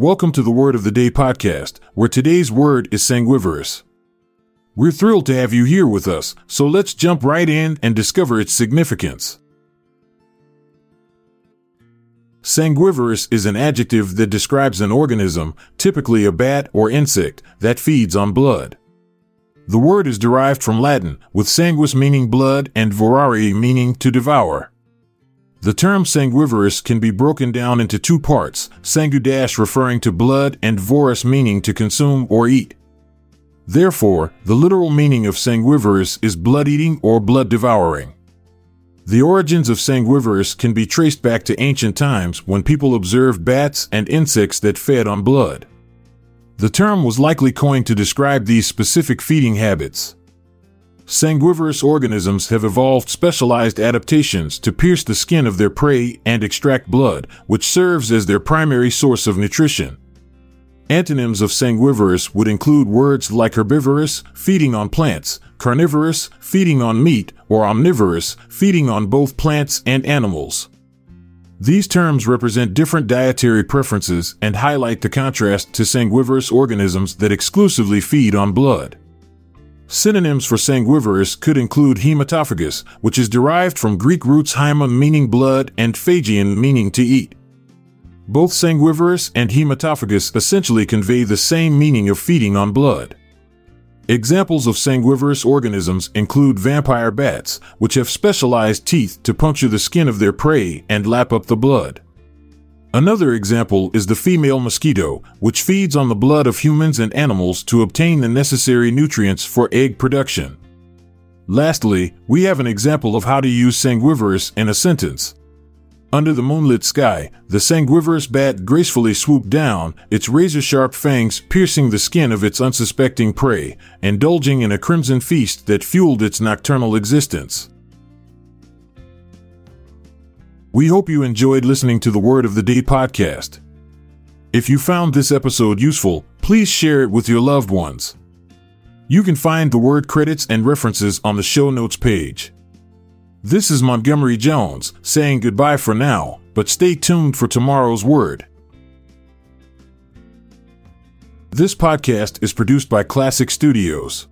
Welcome to the Word of the Day podcast, where today's word is sanguivorous. We're thrilled to have you here with us, so let's jump right in and discover its significance. Sanguivorous is an adjective that describes an organism, typically a bat or insect, that feeds on blood. The word is derived from Latin, with sanguis meaning blood and vorare meaning to devour. The term sanguivorous can be broken down into two parts, sangu referring to blood and vorous meaning to consume or eat. Therefore, the literal meaning of sanguivorous is blood eating or blood devouring. The origins of sanguivorous can be traced back to ancient times when people observed bats and insects that fed on blood. The term was likely coined to describe these specific feeding habits. Sanguivorous organisms have evolved specialized adaptations to pierce the skin of their prey and extract blood, which serves as their primary source of nutrition. Antonyms of sanguivorous would include words like herbivorous, feeding on plants, carnivorous, feeding on meat, or omnivorous, feeding on both plants and animals. These terms represent different dietary preferences and highlight the contrast to sanguivorous organisms that exclusively feed on blood. Synonyms for sanguivorous could include hematophagous, which is derived from Greek roots haima meaning blood and phagein meaning to eat. Both sanguivorous and hematophagous essentially convey the same meaning of feeding on blood. Examples of sanguivorous organisms include vampire bats, which have specialized teeth to puncture the skin of their prey and lap up the blood. Another example is the female mosquito, which feeds on the blood of humans and animals to obtain the necessary nutrients for egg production. Lastly, we have an example of how to use sanguivorous in a sentence. Under the moonlit sky, the sanguivorous bat gracefully swooped down, its razor sharp fangs piercing the skin of its unsuspecting prey, indulging in a crimson feast that fueled its nocturnal existence. We hope you enjoyed listening to the Word of the Day podcast. If you found this episode useful, please share it with your loved ones. You can find the word credits and references on the show notes page. This is Montgomery Jones saying goodbye for now, but stay tuned for tomorrow's word. This podcast is produced by Klassic Studios.